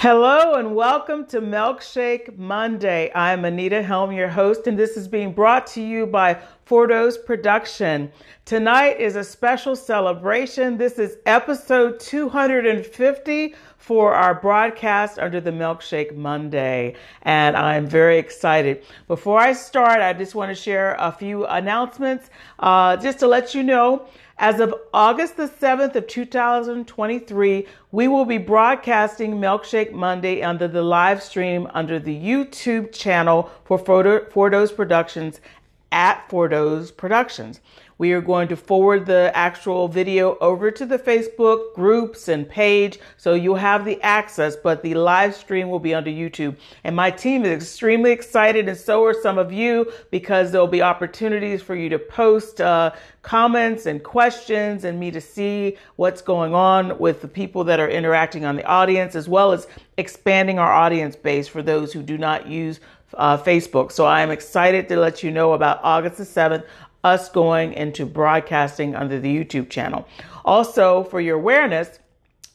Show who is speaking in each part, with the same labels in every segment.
Speaker 1: Hello and welcome to Milkshake Monday. I'm Anita Helm, your host, and this is being brought to you by Fordos Production. Tonight is a special celebration. This is episode 250 for our broadcast under the Milkshake Monday, and I'm very excited. Before I start, I just want to share a few announcements uh, just to let you know. As of August the 7th of 2023, we will be broadcasting Milkshake Monday under the live stream under the YouTube channel for Fordos Productions at Fordos Productions. We are going to forward the actual video over to the Facebook groups and page so you'll have the access, but the live stream will be under YouTube. And my team is extremely excited, and so are some of you, because there'll be opportunities for you to post uh, comments and questions and me to see what's going on with the people that are interacting on the audience, as well as expanding our audience base for those who do not use uh, Facebook. So I am excited to let you know about August the 7th us going into broadcasting under the YouTube channel. Also, for your awareness,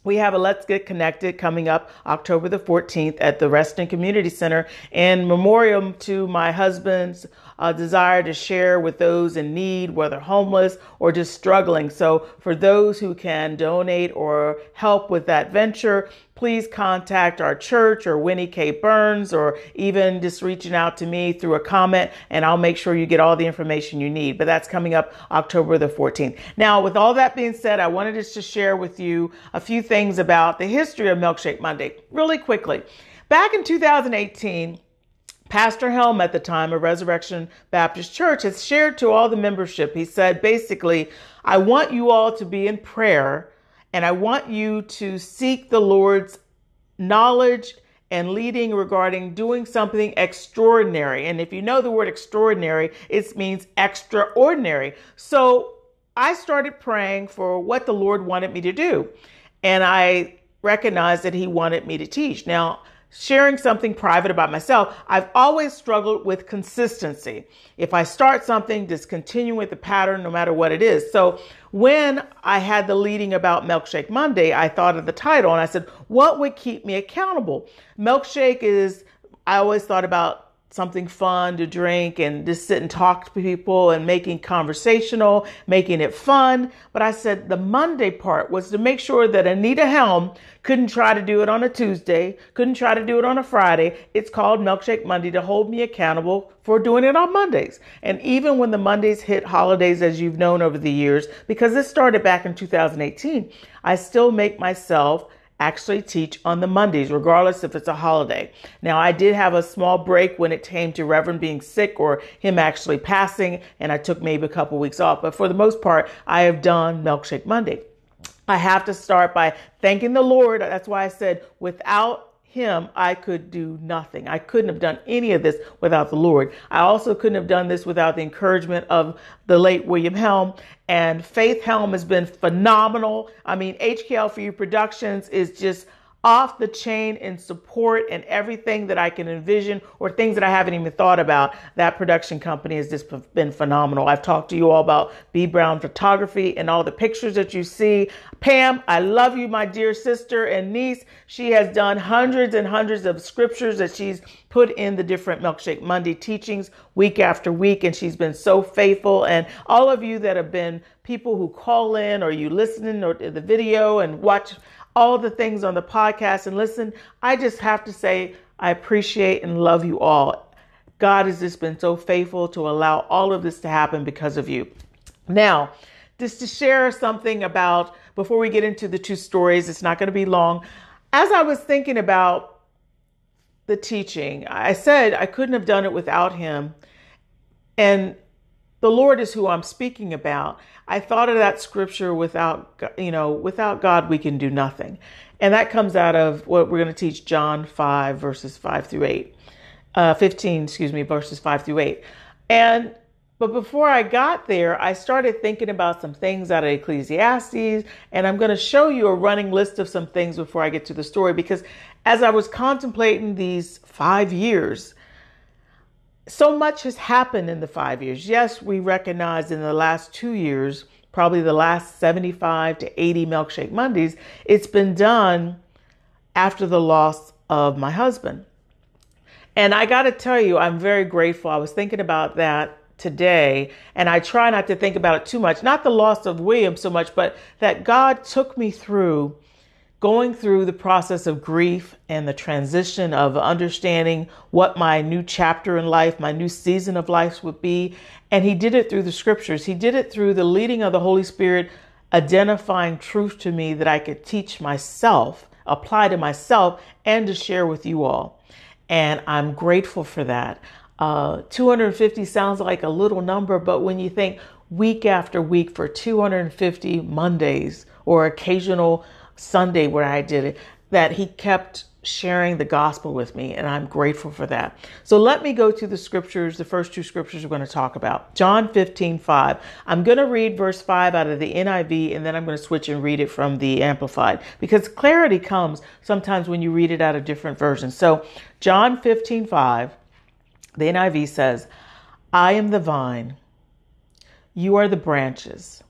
Speaker 1: we have a Let's Get Connected coming up October the 14th at the Reston Community Center in memoriam to my husband's uh, desire to share with those in need, whether homeless or just struggling. So, for those who can donate or help with that venture, please contact our church or Winnie K. Burns or even just reaching out to me through a comment and I'll make sure you get all the information you need. But that's coming up October the 14th. Now, with all that being said, I wanted just to share with you a few things about the history of Milkshake Monday really quickly. Back in 2018, Pastor Helm at the time of Resurrection Baptist Church has shared to all the membership. He said, basically, I want you all to be in prayer and I want you to seek the Lord's knowledge and leading regarding doing something extraordinary. And if you know the word extraordinary, it means extraordinary. So I started praying for what the Lord wanted me to do. And I recognized that He wanted me to teach. Now, sharing something private about myself, I've always struggled with consistency. If I start something, just continue with the pattern no matter what it is. So when I had the leading about Milkshake Monday, I thought of the title and I said, what would keep me accountable? Milkshake is, I always thought about something fun to drink and just sit and talk to people and making conversational, making it fun. But I said the Monday part was to make sure that Anita Helm couldn't try to do it on a Tuesday, couldn't try to do it on a Friday. It's called Milkshake Monday to hold me accountable for doing it on Mondays. And even when the Mondays hit holidays, as you've known over the years, because this started back in 2018, I still make myself actually teach on the Mondays, regardless if it's a holiday. Now, I did have a small break when it came to Reverend being sick or him actually passing, and I took maybe a couple weeks off. But for the most part, I have done Milkshake Monday. I have to start by thanking the Lord. That's why I said, without him, I could do nothing. I couldn't have done any of this without the Lord. I also couldn't have done this without the encouragement of the late William Helm. And Faith Helm has been phenomenal. I mean, HKL for You Productions is just off the chain in support and everything that I can envision or things that I haven't even thought about. That production company has just been phenomenal. I've talked to you all about B Brown Photography and all the pictures that you see. Pam, I love you, my dear sister and niece. She has done hundreds and hundreds of scriptures that she's put in the different Milkshake Monday teachings week after week, and she's been so faithful. And all of you that have been people who call in or you listening or the video and watch all the things on the podcast and listen, I just have to say I appreciate and love you all. God has just been so faithful to allow all of this to happen because of you. Now, just to share something about before we get into the two stories, it's not going to be long. As I was thinking about the teaching, I said I couldn't have done it without him. And the Lord is who I'm speaking about. I thought of that scripture without, you know, without God, we can do nothing. And that comes out of what we're going to teach John 5, verses 5 through 8, uh, 15, excuse me, verses 5 through 8. And, but before I got there, I started thinking about some things out of Ecclesiastes, and I'm going to show you a running list of some things before I get to the story, because as I was contemplating these five years, so much has happened in the five years. Yes, we recognize in the last two years, probably the last 75 to 80 Milkshake Mondays, it's been done after the loss of my husband. And I got to tell you, I'm very grateful. I was thinking about that today, and I try not to think about it too much. Not the loss of William so much, but that God took me through going through the process of grief and the transition of understanding what my new chapter in life, my new season of life would be. And He did it through the scriptures, He did it through the leading of the Holy Spirit, identifying truth to me that I could teach myself, apply to myself, and to share with you all. And I'm grateful for that. Uh, 250 sounds like a little number, but when you think week after week for 250 Mondays or occasional Sunday where I did it, that he kept sharing the gospel with me, and I'm grateful for that. So let me go to the scriptures, the first two scriptures we're going to talk about. John 15, 5. I'm going to read verse 5 out of the NIV, and then I'm going to switch and read it from the Amplified because clarity comes sometimes when you read it out of different versions. So, John 15, 5, the NIV says, I am the vine, you are the branches.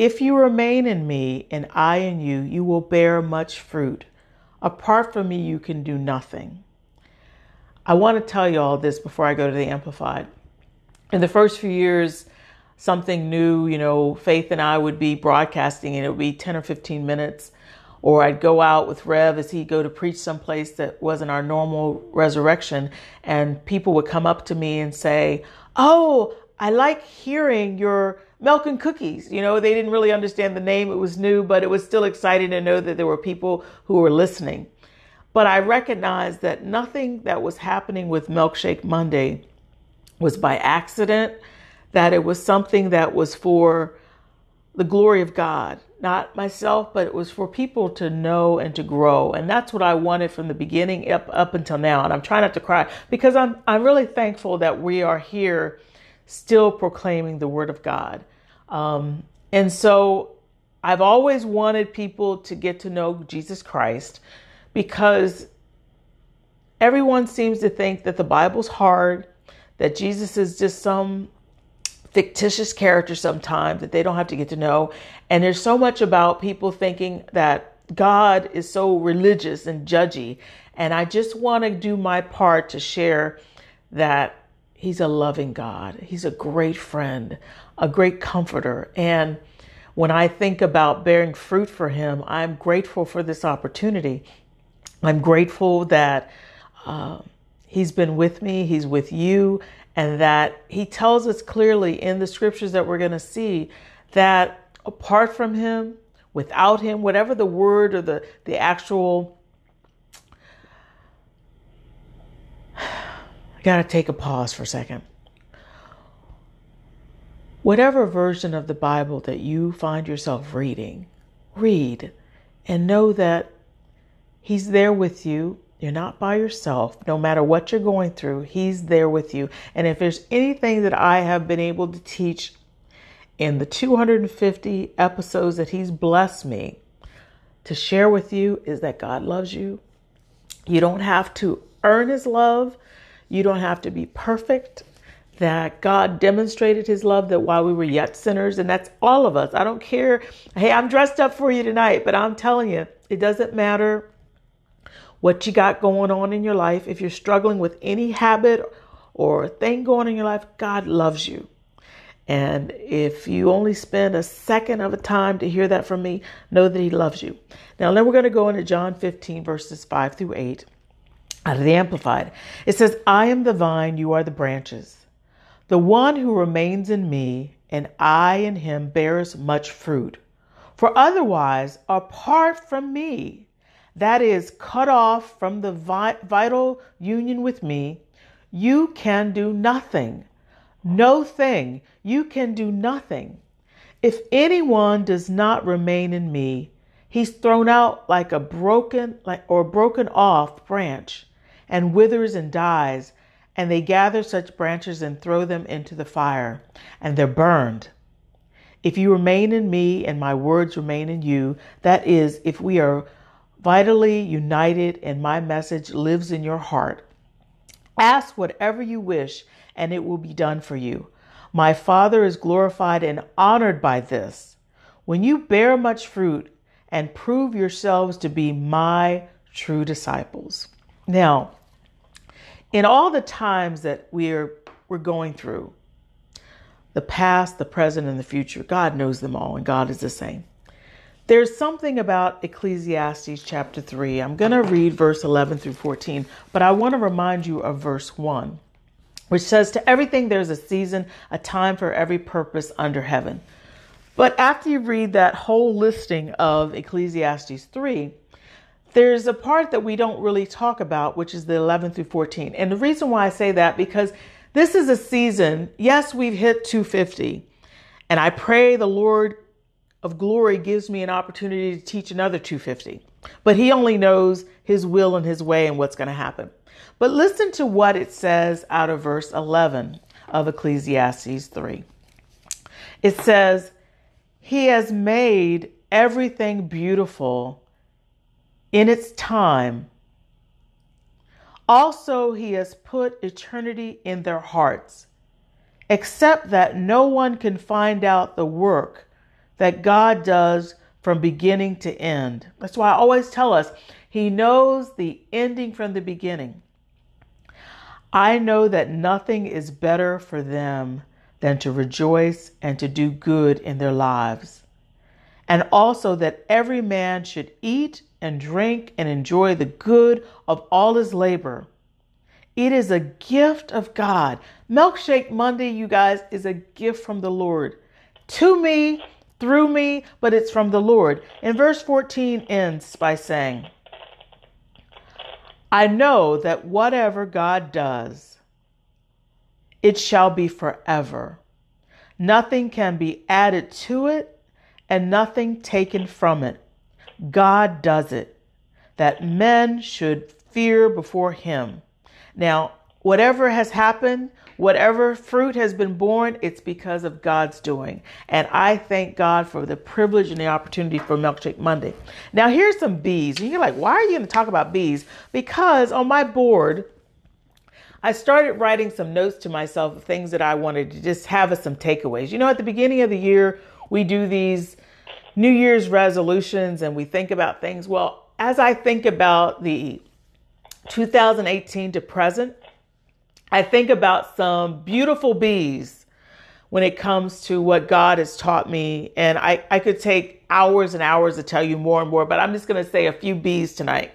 Speaker 1: If you remain in me and I in you, you will bear much fruit. Apart from me, you can do nothing. I want to tell you all this before I go to the Amplified. In the first few years, something new, you know, Faith and I would be broadcasting and it would be 10 or 15 minutes. Or I'd go out with Rev as he'd go to preach someplace that wasn't our normal resurrection. And people would come up to me and say, Oh, I like hearing your milk and cookies. You know, they didn't really understand the name. It was new, but it was still exciting to know that there were people who were listening. But I recognized that nothing that was happening with Milkshake Monday was by accident, that it was something that was for the glory of God, not myself, but it was for people to know and to grow. And that's what I wanted from the beginning up, up until now. And I'm trying not to cry because I'm, I'm really thankful that we are here still proclaiming the word of God. Um, and so I've always wanted people to get to know Jesus Christ because everyone seems to think that the Bible's hard, that Jesus is just some fictitious character sometimes that they don't have to get to know. And there's so much about people thinking that God is so religious and judgy. And I just want to do my part to share that He's a loving God. He's a great friend, a great comforter. And when I think about bearing fruit for Him, I'm grateful for this opportunity. I'm grateful that uh, He's been with me, He's with you, and that He tells us clearly in the scriptures that we're going to see that apart from Him, without Him, whatever the word or the, the actual I got to take a pause for a second. Whatever version of the Bible that you find yourself reading, read and know that He's there with you. You're not by yourself. No matter what you're going through, He's there with you. And if there's anything that I have been able to teach in the 250 episodes that He's blessed me to share with you, is that God loves you. You don't have to earn His love. You don't have to be perfect. That God demonstrated his love that while we were yet sinners, and that's all of us. I don't care. Hey, I'm dressed up for you tonight, but I'm telling you, it doesn't matter what you got going on in your life. If you're struggling with any habit or thing going on in your life, God loves you. And if you only spend a second of a time to hear that from me, know that He loves you. Now, then we're going to go into John 15, verses 5 through 8 out of the Amplified. It says, I am the vine, you are the branches. The one who remains in me and I in him bears much fruit. For otherwise, apart from me, that is, cut off from the vital union with me, you can do nothing. No thing. You can do nothing. If anyone does not remain in me, he's thrown out like a broken like or broken off branch and withers and dies, and they gather such branches and throw them into the fire, and they're burned. If you remain in me and my words remain in you, that is, if we are vitally united and my message lives in your heart, ask whatever you wish and it will be done for you. My Father is glorified and honored by this. When you bear much fruit and prove yourselves to be my true disciples. Now, in all the times that we're we're going through, the past, the present, and the future, God knows them all, and God is the same. There's something about Ecclesiastes chapter 3. I'm going to read verse 11 through 14, but I want to remind you of verse 1, which says, To everything there's a season, a time for every purpose under heaven. But after you read that whole listing of Ecclesiastes 3, there's a part that we don't really talk about, which is the 11 through 14. And the reason why I say that, because this is a season, yes, we've hit 250. And I pray the Lord of glory gives me an opportunity to teach another 250. But he only knows his will and his way and what's going to happen. But listen to what it says out of verse 11 of Ecclesiastes 3. It says, He has made everything beautiful in its time. Also, He has put eternity in their hearts, except that no one can find out the work that God does from beginning to end. That's why I always tell us He knows the ending from the beginning. I know that nothing is better for them than to rejoice and to do good in their lives. And also that every man should eat and drink and enjoy the good of all his labor. It is a gift of God. Milkshake Monday, you guys, is a gift from the Lord to me through me, but it's from the Lord. And verse 14 ends by saying, I know that whatever God does, it shall be forever. Nothing can be added to it and nothing taken from it. God does it, that men should fear before him. Now, whatever has happened, Whatever fruit has been borne, it's because of God's doing. And I thank God for the privilege and the opportunity for Milkshake Monday. Now, here's some bees. And you're like, why are you going to talk about bees? Because on my board, I started writing some notes to myself of things that I wanted to just have as some takeaways. You know, at the beginning of the year, we do these New Year's resolutions and we think about things. Well, as I think about the 2018 to present, I think about some beautiful bees when it comes to what God has taught me. And I, I could take hours and hours to tell you more and more, but I'm just going to say a few bees tonight.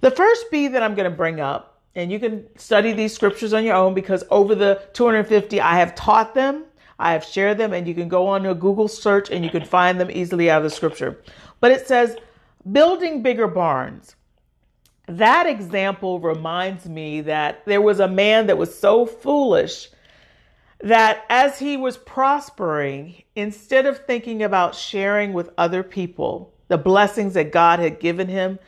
Speaker 1: The first bee that I'm going to bring up, and you can study these scriptures on your own because over the 250, I have taught them, I have shared them, and you can go on a Google search and you can find them easily out of the scripture. But it says, building bigger barns that example reminds me that there was a man that was so foolish that as he was prospering, instead of thinking about sharing with other people the blessings that God had given him,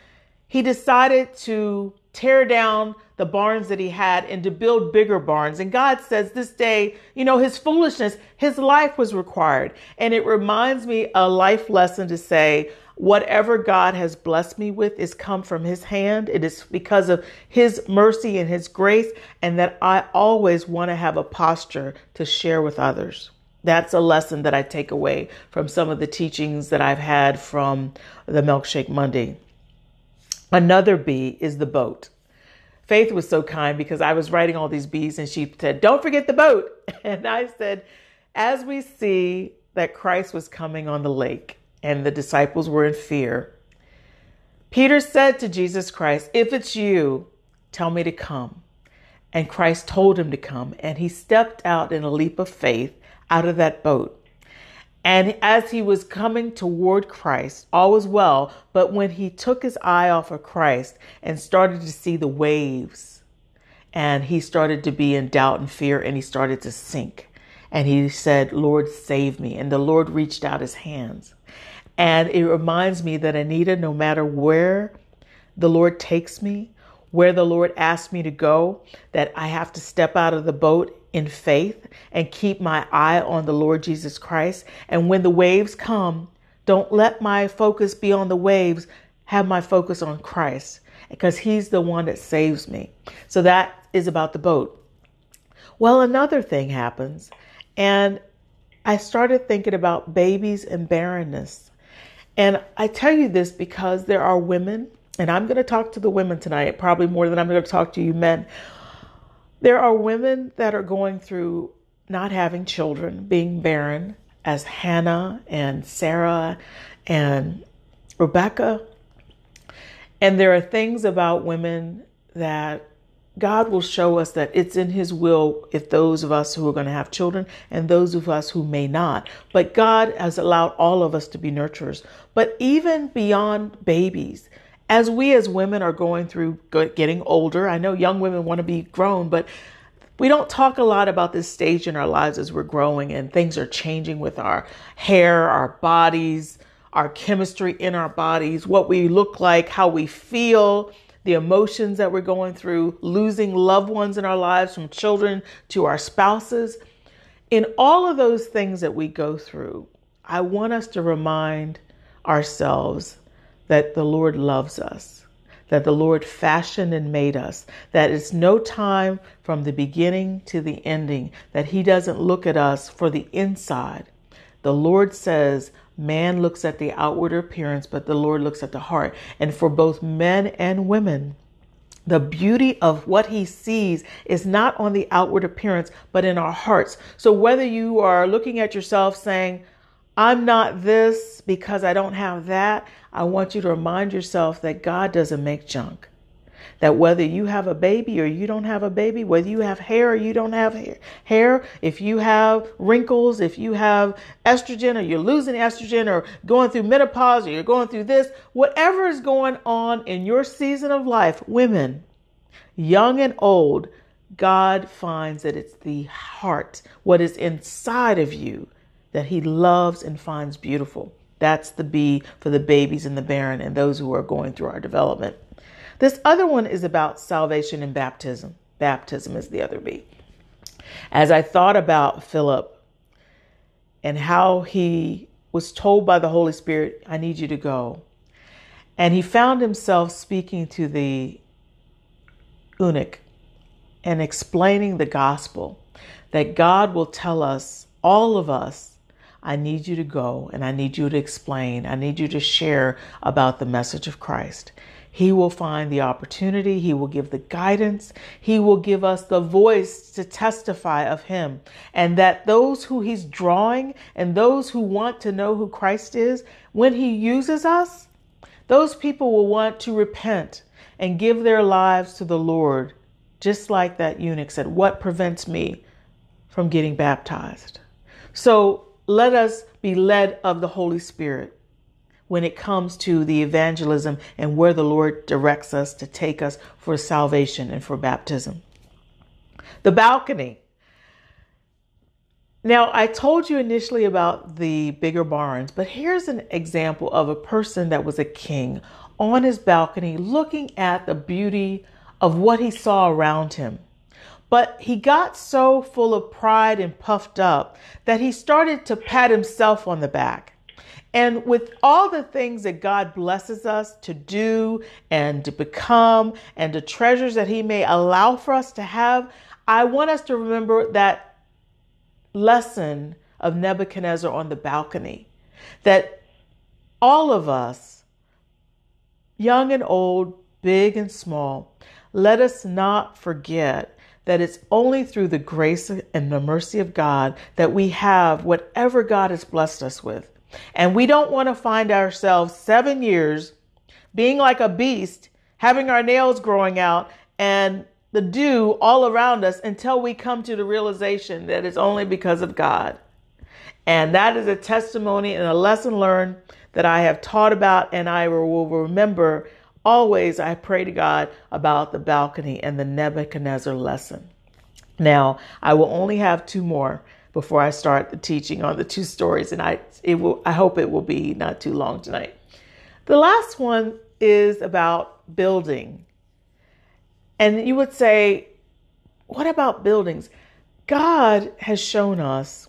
Speaker 1: he decided to tear down the barns that he had and to build bigger barns. And God says this day, you know, his foolishness, his life was required. And it reminds me a life lesson to say, Whatever God has blessed me with is come from his hand. It is because of his mercy and his grace, and that I always want to have a posture to share with others. That's a lesson that I take away from some of the teachings that I've had from the Milkshake Monday. Another bee is the boat. Faith was so kind because I was writing all these bees and she said, Don't forget the boat. And I said, As we see that Christ was coming on the lake, and the disciples were in fear. Peter said to Jesus Christ, If it's you, tell me to come. And Christ told him to come, and he stepped out in a leap of faith out of that boat. And as he was coming toward Christ, all was well. But when he took his eye off of Christ and started to see the waves, and he started to be in doubt and fear, and he started to sink. And he said, Lord, save me. And the Lord reached out his hands. And it reminds me that Anita, no matter where the Lord takes me, where the Lord asks me to go, that I have to step out of the boat in faith and keep my eye on the Lord Jesus Christ. And when the waves come, don't let my focus be on the waves, have my focus on Christ because He's the one that saves me. So that is about the boat. Well, another thing happens, and I started thinking about babies and barrenness. And I tell you this because there are women and I'm going to talk to the women tonight, probably more than I'm going to talk to you men. There are women that are going through not having children, being barren, as Hannah and Sarah and Rebecca. And there are things about women that God will show us that it's in His will if those of us who are going to have children and those of us who may not. But God has allowed all of us to be nurturers. But even beyond babies, as we as women are going through getting older, I know young women want to be grown, but we don't talk a lot about this stage in our lives as we're growing and things are changing with our hair, our bodies, our chemistry in our bodies, what we look like, how we feel the emotions that we're going through, losing loved ones in our lives, from children to our spouses. In all of those things that we go through, I want us to remind ourselves that the Lord loves us, that the Lord fashioned and made us, that it's no time from the beginning to the ending, that He doesn't look at us for the inside. The Lord says, Man looks at the outward appearance, but the Lord looks at the heart. And for both men and women, the beauty of what he sees is not on the outward appearance, but in our hearts. So whether you are looking at yourself saying, I'm not this because I don't have that, I want you to remind yourself that God doesn't make junk. That whether you have a baby or you don't have a baby, whether you have hair or you don't have hair, if you have wrinkles, if you have estrogen or you're losing estrogen or going through menopause or you're going through this, whatever is going on in your season of life, women, young and old, God finds that it's the heart, what is inside of you, that He loves and finds beautiful. That's the B for the babies and the barren and those who are going through our development. This other one is about salvation and baptism. Baptism is the other B. As I thought about Philip and how he was told by the Holy Spirit, I need you to go. And he found himself speaking to the eunuch and explaining the gospel that God will tell us, all of us, I need you to go and I need you to explain, I need you to share about the message of Christ. He will find the opportunity. He will give the guidance. He will give us the voice to testify of Him. And that those who He's drawing and those who want to know who Christ is, when He uses us, those people will want to repent and give their lives to the Lord, just like that eunuch said, What prevents me from getting baptized? So let us be led of the Holy Spirit when it comes to the evangelism and where the Lord directs us to take us for salvation and for baptism. The balcony. Now, I told you initially about the bigger barns, but here's an example of a person that was a king on his balcony looking at the beauty of what he saw around him. But he got so full of pride and puffed up that he started to pat himself on the back. And with all the things that God blesses us to do and to become and the treasures that He may allow for us to have, I want us to remember that lesson of Nebuchadnezzar on the balcony that all of us, young and old, big and small, let us not forget that it's only through the grace and the mercy of God that we have whatever God has blessed us with. And we don't want to find ourselves seven years being like a beast, having our nails growing out and the dew all around us until we come to the realization that it's only because of God. And that is a testimony and a lesson learned that I have taught about, and I will remember always. I pray to God about the balcony and the Nebuchadnezzar lesson. Now, I will only have two more before I start the teaching on the two stories, and I it will I hope it will be not too long tonight. The last one is about building. And you would say, what about buildings? God has shown us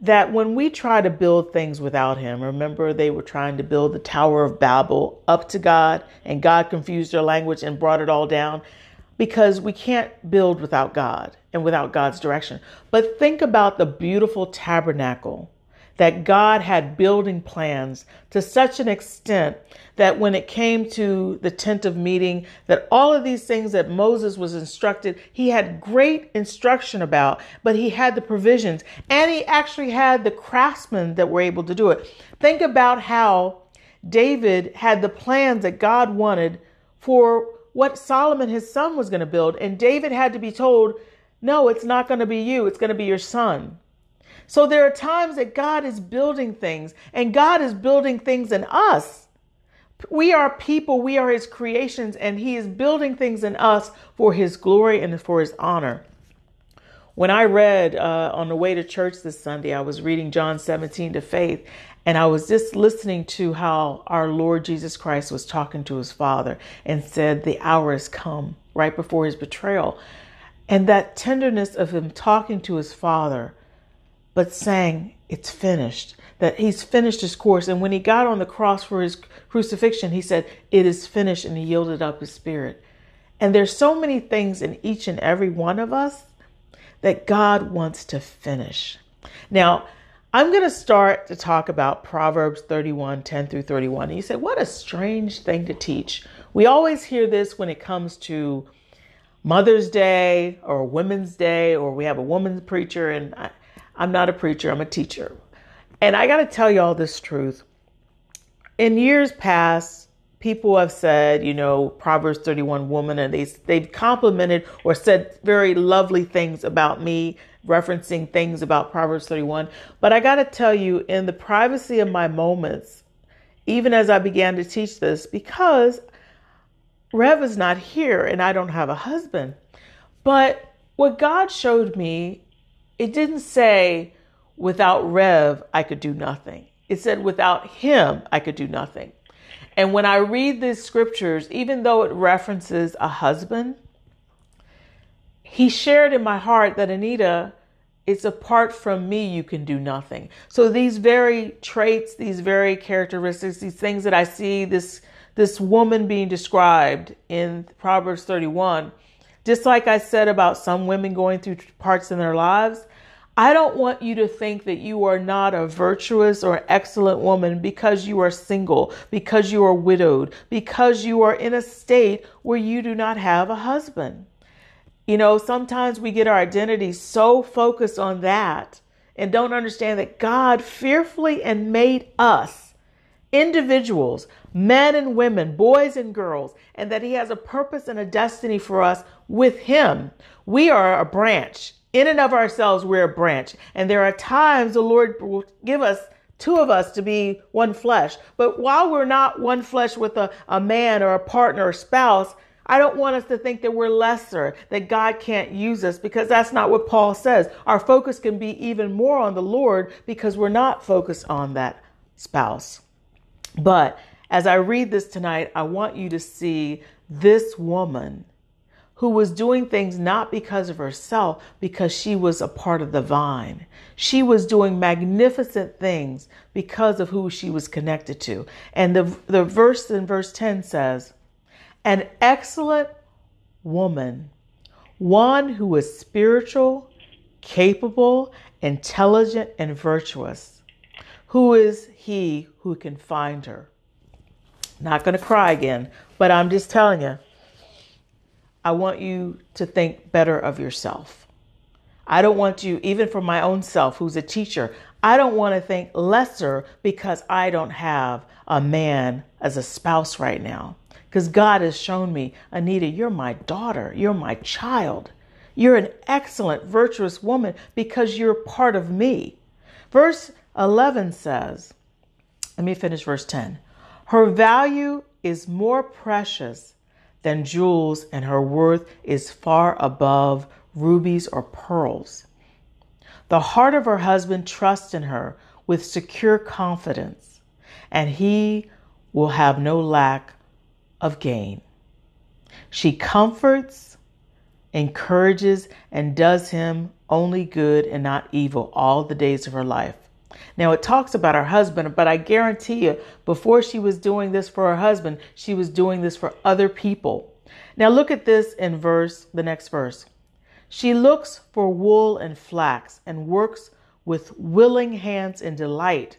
Speaker 1: that when we try to build things without Him, remember they were trying to build the Tower of Babel up to God, and God confused their language and brought it all down because we can't build without God and without God's direction. But think about the beautiful tabernacle that God had building plans to such an extent that when it came to the tent of meeting, that all of these things that Moses was instructed, he had great instruction about, but he had the provisions and he actually had the craftsmen that were able to do it. Think about how David had the plans that God wanted for what Solomon, his son, was going to build. And David had to be told, no, it's not going to be you, it's going to be your son. So there are times that God is building things, and God is building things in us. We are people, we are His creations, and He is building things in us for His glory and for His honor. When I read uh, on the way to church this Sunday, I was reading John 17 to faith, and I was just listening to how our Lord Jesus Christ was talking to his Father and said, The hour has come right before his betrayal. And that tenderness of him talking to his Father but saying it's finished, that he's finished his course. And when he got on the cross for his crucifixion, he said, It is finished, and he yielded up his spirit. And there's so many things in each and every one of us that God wants to finish. Now, I'm going to start to talk about Proverbs 31 10 through 31. And you say, What a strange thing to teach. We always hear this when it comes to Mother's Day or Women's Day, or we have a woman's preacher. And I, I'm not a preacher, I'm a teacher. And I got to tell y'all this truth. In years past, people have said, you know, Proverbs 31 woman, and they, they've complimented or said very lovely things about me, referencing things about Proverbs 31. But I got to tell you, in the privacy of my moments, even as I began to teach this, because Rev is not here and I don't have a husband. But what God showed me it didn't say without Rev, I could do nothing. It said without him, I could do nothing. And when I read these scriptures, even though it references a husband, he shared in my heart that Anita, it's apart from me, you can do nothing. So these very traits, these very characteristics, these things that I see, this this woman being described in Proverbs 31, just like I said about some women going through parts in their lives, I don't want you to think that you are not a virtuous or excellent woman because you are single, because you are widowed, because you are in a state where you do not have a husband. You know, sometimes we get our identity so focused on that and don't understand that God fearfully and made us individuals, men and women, boys and girls, and that He has a purpose and a destiny for us with Him. We are a branch. In and of ourselves, we're a branch. And there are times the Lord will give us two of us to be one flesh. But while we're not one flesh with a, a man or a partner or spouse, I don't want us to think that we're lesser, that God can't use us, because that's not what Paul says. Our focus can be even more on the Lord because we're not focused on that spouse. But as I read this tonight, I want you to see this woman who was doing things not because of herself, because she was a part of the vine. She was doing magnificent things because of who she was connected to. And the, the verse in verse 10 says, An excellent woman, one who is spiritual, capable, intelligent, and virtuous. Who is he who can find her? Not going to cry again, but I'm just telling you, I want you to think better of yourself. I don't want you, even for my own self, who's a teacher, I don't want to think lesser because I don't have a man as a spouse right now. Because God has shown me, Anita, you're my daughter, you're my child. You're an excellent, virtuous woman because you're part of me. Verse 11 says, let me finish verse 10. Her value is more precious than jewels, and her worth is far above rubies or pearls. The heart of her husband trusts in her with secure confidence, and he will have no lack of gain. She comforts, encourages, and does him only good and not evil all the days of her life. Now it talks about her husband, but I guarantee you, before she was doing this for her husband, she was doing this for other people. Now look at this in verse, the next verse. She looks for wool and flax and works with willing hands and delight.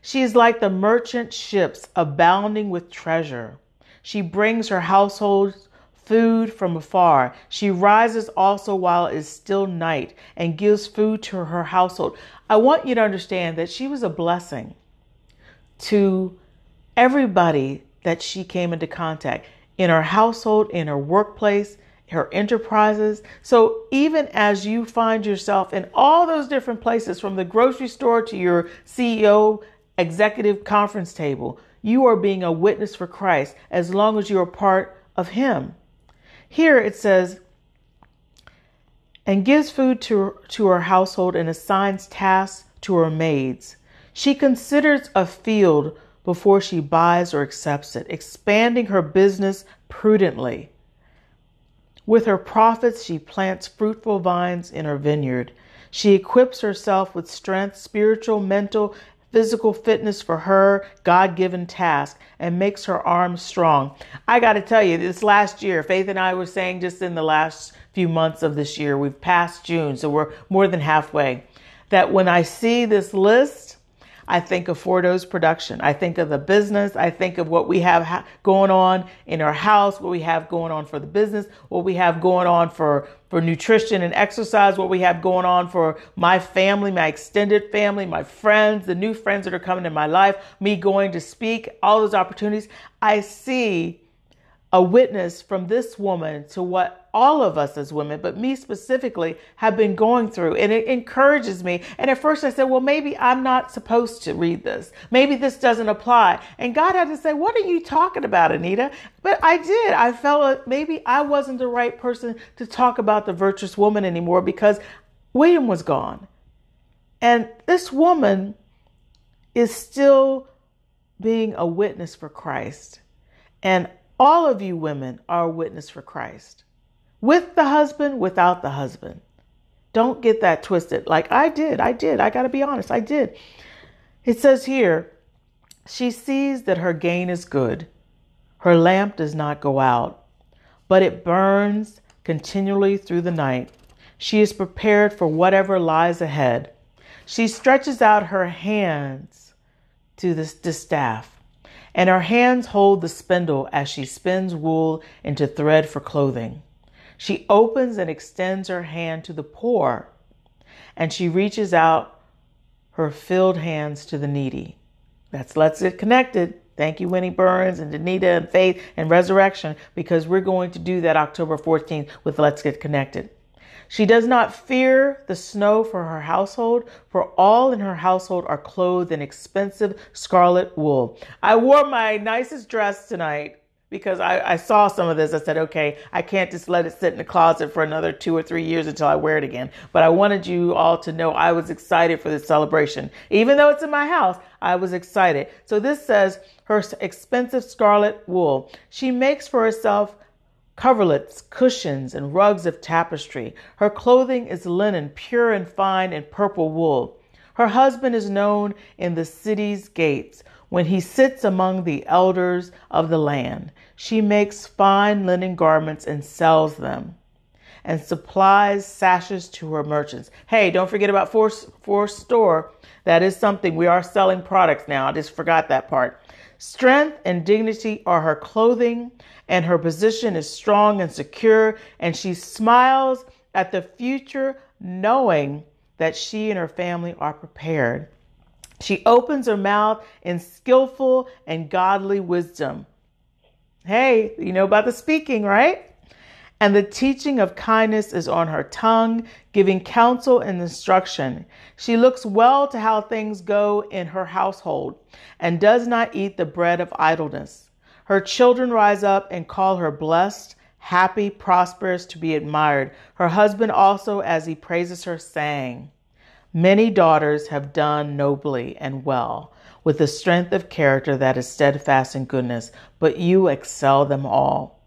Speaker 1: She is like the merchant ships abounding with treasure. She brings her household food from afar. She rises also while it is still night and gives food to her household. I want you to understand that she was a blessing to everybody that she came into contact in her household, in her workplace, her enterprises. So even as you find yourself in all those different places, from the grocery store to your CEO executive conference table, you are being a witness for Christ as long as you're part of Him. Here it says, and gives food to, to her household and assigns tasks to her maids. She considers a field before she buys or accepts it, expanding her business prudently. With her profits, she plants fruitful vines in her vineyard. She equips herself with strength, spiritual, mental, physical fitness for her God given task and makes her arms strong. I got to tell you, this last year, Faith and I were saying just in the last few months of this year, we've passed June, so we're more than halfway, that when I see this list, I think of Fordo's production. I think of the business. I think of what we have ha- going on in our house, what we have going on for the business, what we have going on for, for nutrition and exercise, what we have going on for my family, my extended family, my friends, the new friends that are coming in my life, me going to speak, all those opportunities. I see a witness from this woman to what all of us as women, but me specifically, have been going through. And it encourages me. And at first I said, well, maybe I'm not supposed to read this. Maybe this doesn't apply. And God had to say, what are you talking about, Anita? But I did. I felt maybe I wasn't the right person to talk about the virtuous woman anymore because William was gone. And this woman is still being a witness for Christ. And all of you women are a witness for Christ. With the husband, without the husband. Don't get that twisted. Like I did. I did. I got to be honest. I did. It says here, she sees that her gain is good. Her lamp does not go out, but it burns continually through the night. She is prepared for whatever lies ahead. She stretches out her hands to the, the staff and her hands hold the spindle as she spins wool into thread for clothing. She opens and extends her hand to the poor, and she reaches out her filled hands to the needy. That's Let's Get Connected. Thank you, Winnie Burns and Danita and Faith and Resurrection, because we're going to do that October 14th with Let's Get Connected. She does not fear the snow for her household, for all in her household are clothed in expensive scarlet wool. I wore my nicest dress tonight because I, I, saw some of this. I said, okay, I can't just let it sit in the closet for another two or three years until I wear it again. But I wanted you all to know I was excited for this celebration. Even though it's in my house, I was excited. So this says her expensive scarlet wool. She makes for herself coverlets, cushions, and rugs of tapestry. Her clothing is linen, pure and fine, and purple wool. Her husband is known in the city's gates when he sits among the elders of the land. She makes fine linen garments and sells them and supplies sashes to her merchants. Hey, don't forget about Force, Force Store. That is something. We are selling products now. I just forgot that part. Strength and dignity are her clothing, and her position is strong and secure, and she smiles at the future, knowing that she and her family are prepared. She opens her mouth in skillful and godly wisdom. Hey, you know about the speaking, right? And the teaching of kindness is on her tongue, giving counsel and instruction. She looks well to how things go in her household and does not eat the bread of idleness. Her children rise up and call her blessed, happy, prosperous, to be admired. Her husband also, as he praises her, saying, Many daughters have done nobly and well, with a strength of character that is steadfast in goodness, but you excel them all.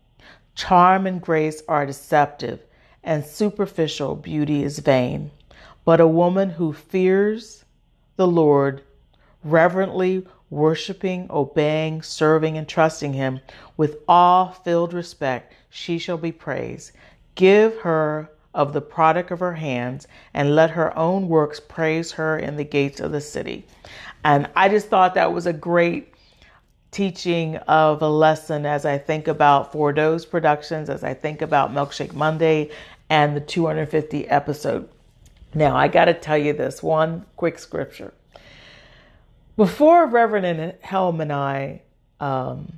Speaker 1: Charm and grace are deceptive, and superficial beauty is vain. But a woman who fears the Lord reverently worshiping, obeying, serving, and trusting Him with awe filled respect, she shall be praised. Give her of the product of her hands, and let her own works praise her in the gates of the city. And I just thought that was a great teaching of a lesson as I think about Four Dose Productions, as I think about Milkshake Monday and the 250 episode. Now, I got to tell you this one quick scripture. Before Reverend Helm and I um,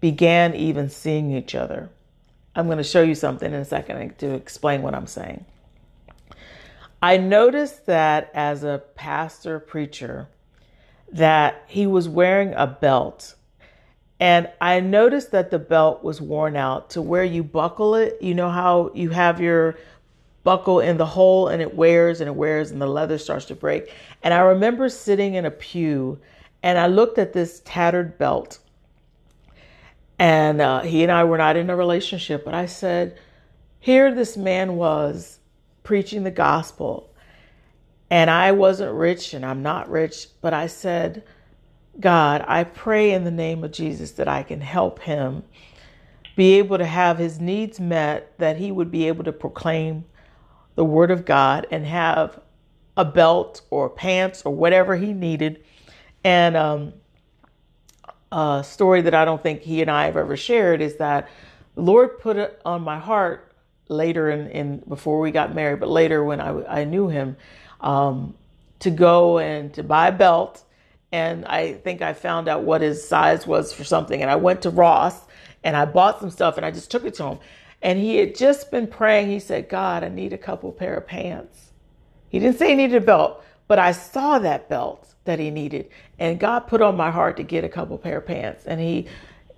Speaker 1: began even seeing each other, I'm going to show you something in a second to explain what I'm saying. I noticed that as a pastor preacher, that he was wearing a belt. And I noticed that the belt was worn out to where you buckle it. You know how you have your buckle in the hole and it wears and it wears and the leather starts to break. And I remember sitting in a pew and I looked at this tattered belt. And uh, he and I were not in a relationship, but I said, Here this man was preaching the gospel and I wasn't rich and I'm not rich, but I said, God, I pray in the name of Jesus that I can help him be able to have his needs met, that he would be able to proclaim the word of God and have a belt or pants or whatever he needed. And um, a story that I don't think he and I have ever shared is that the Lord put it on my heart later in, in before we got married, but later when I, I knew him um, to go and to buy a belt. And I think I found out what his size was for something. And I went to Ross and I bought some stuff and I just took it to him. And he had just been praying. He said, God, I need a couple pair of pants. He didn't say he needed a belt, but I saw that belt that he needed. And God put on my heart to get a couple pair of pants. And he,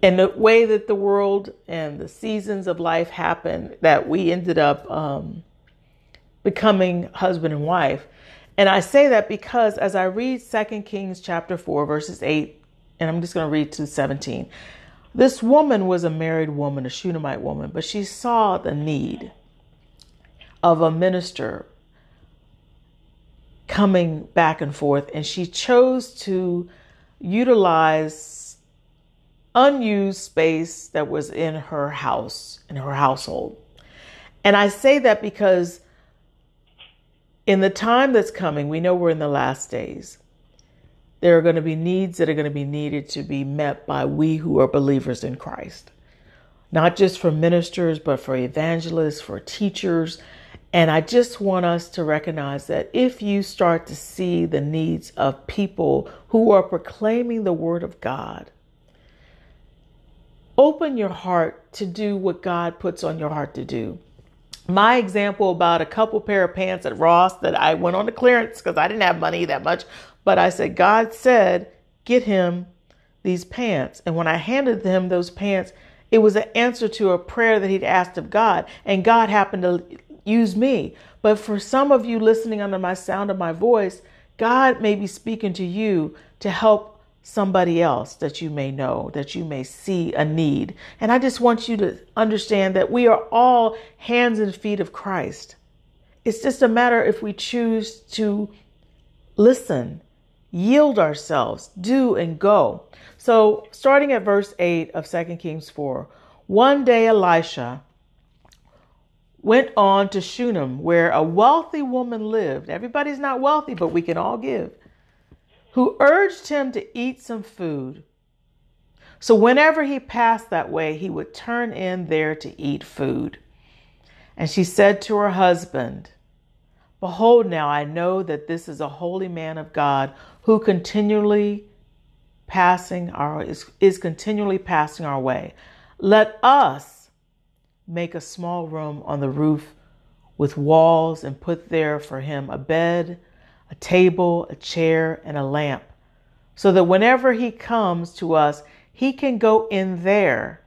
Speaker 1: in the way that the world and the seasons of life happened, that we ended up um, becoming husband and wife. And I say that because as I read 2 Kings chapter 4, verses 8, and I'm just going to read to 17. This woman was a married woman, a Shunammite woman, but she saw the need of a minister coming back and forth, and she chose to utilize unused space that was in her house, in her household. And I say that because in the time that's coming, we know we're in the last days. There are going to be needs that are going to be needed to be met by we who are believers in Christ. Not just for ministers, but for evangelists, for teachers. And I just want us to recognize that if you start to see the needs of people who are proclaiming the word of God, open your heart to do what God puts on your heart to do my example about a couple pair of pants at Ross that I went on the clearance because I didn't have money that much, but I said, God said, get him these pants. And when I handed him those pants, it was an answer to a prayer that he'd asked of God, and God happened to use me. But for some of you listening under my sound of my voice, God may be speaking to you to help somebody else that you may know, that you may see a need. And I just want you to understand that we are all hands and feet of Christ. It's just a matter if we choose to listen, yield ourselves, do and go. So, starting at verse 8 of 2 Kings 4, one day Elisha went on to Shunem, where a wealthy woman lived. Everybody's not wealthy, but we can all give who urged him to eat some food. So whenever he passed that way, he would turn in there to eat food. And she said to her husband, Behold, now I know that this is a holy man of God who continually passing our is, is continually passing our way. Let us make a small room on the roof with walls and put there for him a bed a table, a chair, and a lamp, so that whenever he comes to us, he can go in there.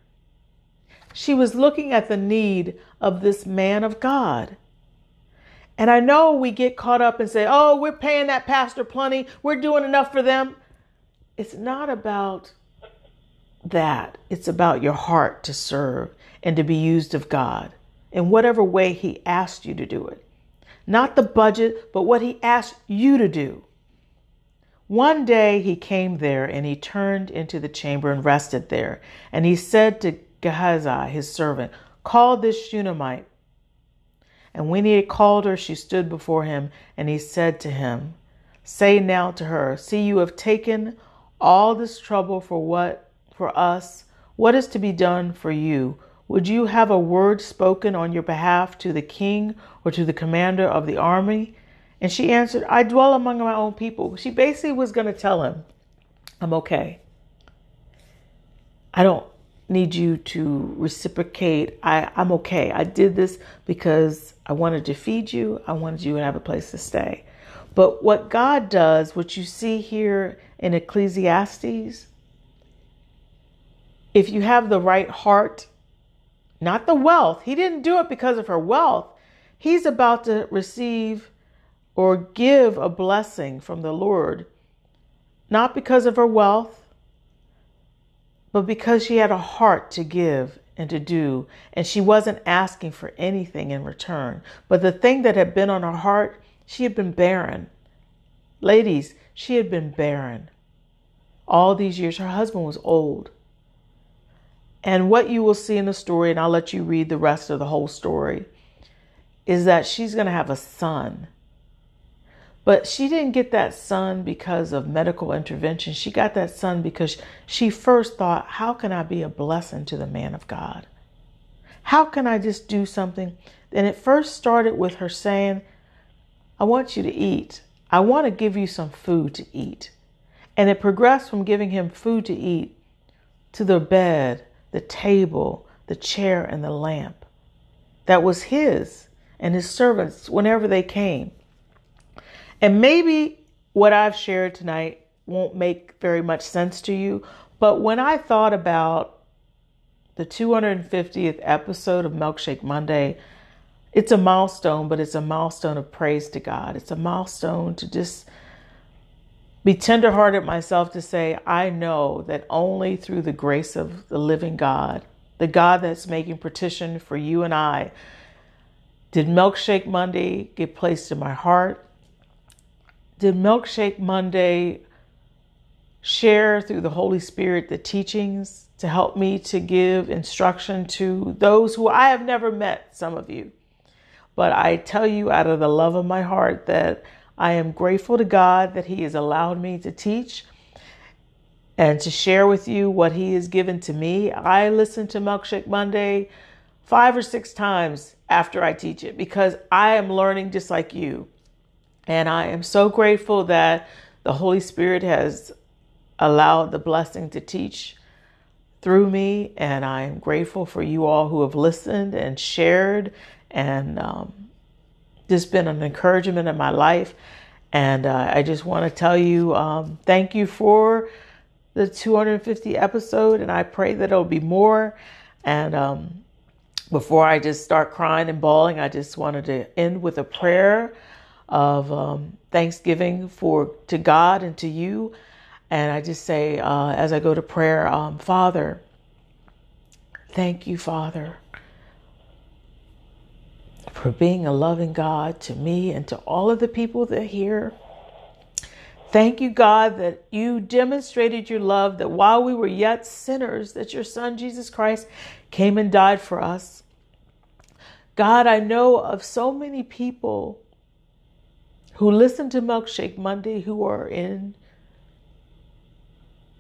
Speaker 1: She was looking at the need of this man of God. And I know we get caught up and say, oh, we're paying that pastor plenty, we're doing enough for them. It's not about that, it's about your heart to serve and to be used of God in whatever way He asked you to do it not the budget, but what he asked you to do. One day he came there and he turned into the chamber and rested there. And he said to Gehazi, his servant, Call this Shunammite. And when he had called her, she stood before him, and he said to him, Say now to her, See, you have taken all this trouble for what? For us. What is to be done for you? Would you have a word spoken on your behalf to the king or to the commander of the army? And she answered, I dwell among my own people. She basically was going to tell him, I'm okay. I don't need you to reciprocate. I, I'm okay. I did this because I wanted to feed you, I wanted you to have a place to stay. But what God does, what you see here in Ecclesiastes, if you have the right heart, not the wealth, he didn't do it because of her wealth. He's about to receive or give a blessing from the Lord, not because of her wealth, but because she had a heart to give and to do, and she wasn't asking for anything in return. But the thing that had been on her heart, she had been barren. Ladies, she had been barren. All these years, her husband was old. And what you will see in the story, and I'll let you read the rest of the whole story, is that she's going to have a son. But she didn't get that son because of medical intervention. She got that son because she first thought, how can I be a blessing to the man of God? How can I just do something? And it first started with her saying, I want you to eat. I want to give you some food to eat. And it progressed from giving him food to eat to the bed, the table, the chair, and the lamp that was his and his servants whenever they came. And maybe what I've shared tonight won't make very much sense to you, but when I thought about the 250th episode of Milkshake Monday, it's a milestone, but it's a milestone of praise to God. It's a milestone to just be tenderhearted myself to say, I know that only through the grace of the living God, the God that's making petition for you and I, did Milkshake Monday get placed in my heart did Milkshake Monday share through the Holy Spirit the teachings to help me to give instruction to those who I have never met, some of you. But I tell you out of the love of my heart that I am grateful to God that He has allowed me to teach and to share with you what He has given to me. I listen to Milkshake Monday five or six times after I teach it because I am learning just like you. And I am so grateful that the Holy Spirit has allowed the blessing to teach through me. And I am grateful for you all who have listened and shared and um, just been an encouragement in my life. And uh, I just want to tell you um, thank you for the 250 episode. And I pray that it'll be more. And um, before I just start crying and bawling, I just wanted to end with a prayer of um, thanksgiving for to God and to you. And I just say, uh, as I go to prayer, um, Father, thank you, Father, for being a loving God to me and to all of the people that are here. Thank you, God, that you demonstrated your love, that while we were yet sinners, that your Son, Jesus Christ, came and died for us. God, I know of so many people who listen to Milkshake Monday who are in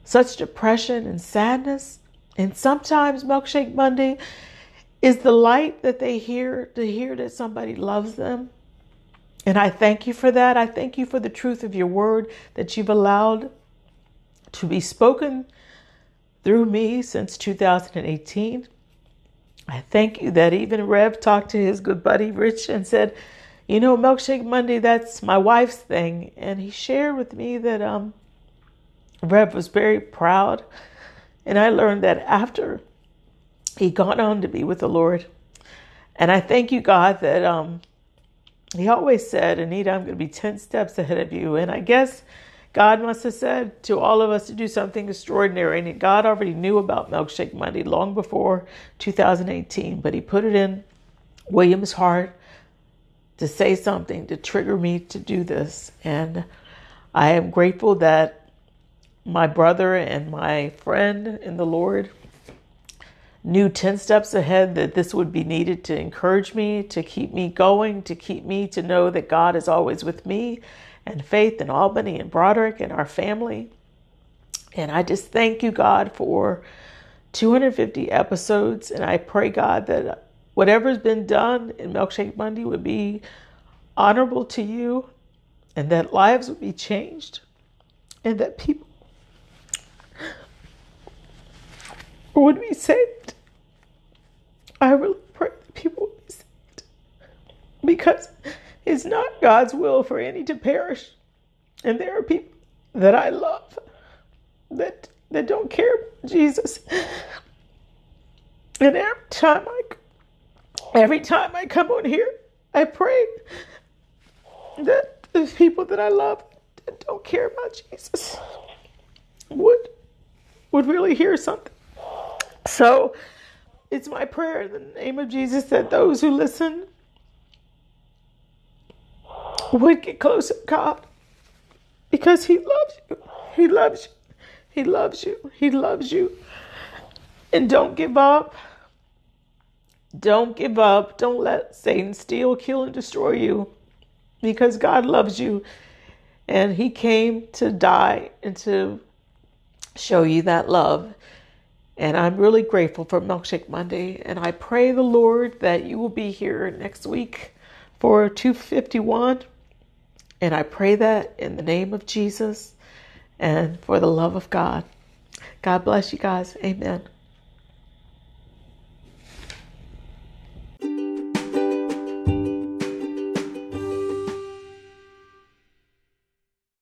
Speaker 1: such depression and sadness. And sometimes Milkshake Monday is the light that they hear to hear that somebody loves them. And I thank you for that. I thank you for the truth of your word that you've allowed to be spoken through me since 2018. I thank you that even Rev talked to his good buddy Rich and said, you know, Milkshake Monday, that's my wife's thing. And he shared with me that um, Rev was very proud. And I learned that after he got on to be with the Lord. And I thank you, God, that um, he always said, Anita, I'm going to be 10 steps ahead of you. And I guess God must have said to all of us to do something extraordinary. And God already knew about Milkshake Monday long before 2018, but he put it in William's heart to say something to trigger me to do this. And I am grateful that my brother and my friend in the Lord, knew 10 steps ahead that this would be needed to encourage me, to keep me going, to keep me to know that God is always with me and Faith and Albany and Broderick and our family. And I just thank you, God, for 250 episodes. And I pray, God, that whatever's been done in Milkshake Monday would be honorable to you and that lives would be changed and that people would be saved. I really pray that people would be saved because it's not God's will for any to perish. And there are people that I love that that don't care about Jesus. And every time I every time I come on here, I pray that the people that I love that don't care about Jesus would would really hear something. So it's my prayer in the name of Jesus that those who listen would get closer to God because He loves you. He loves you. He loves you. He loves you. And don't give up. Don't give up. Don't let Satan steal, kill, and destroy you because God loves you. And He came to die and to show you that love. And I'm really grateful for Milkshake Monday. And I pray the Lord that you will be here next week for 251. And I pray that in the name of Jesus and for the love of God. God bless you guys. Amen.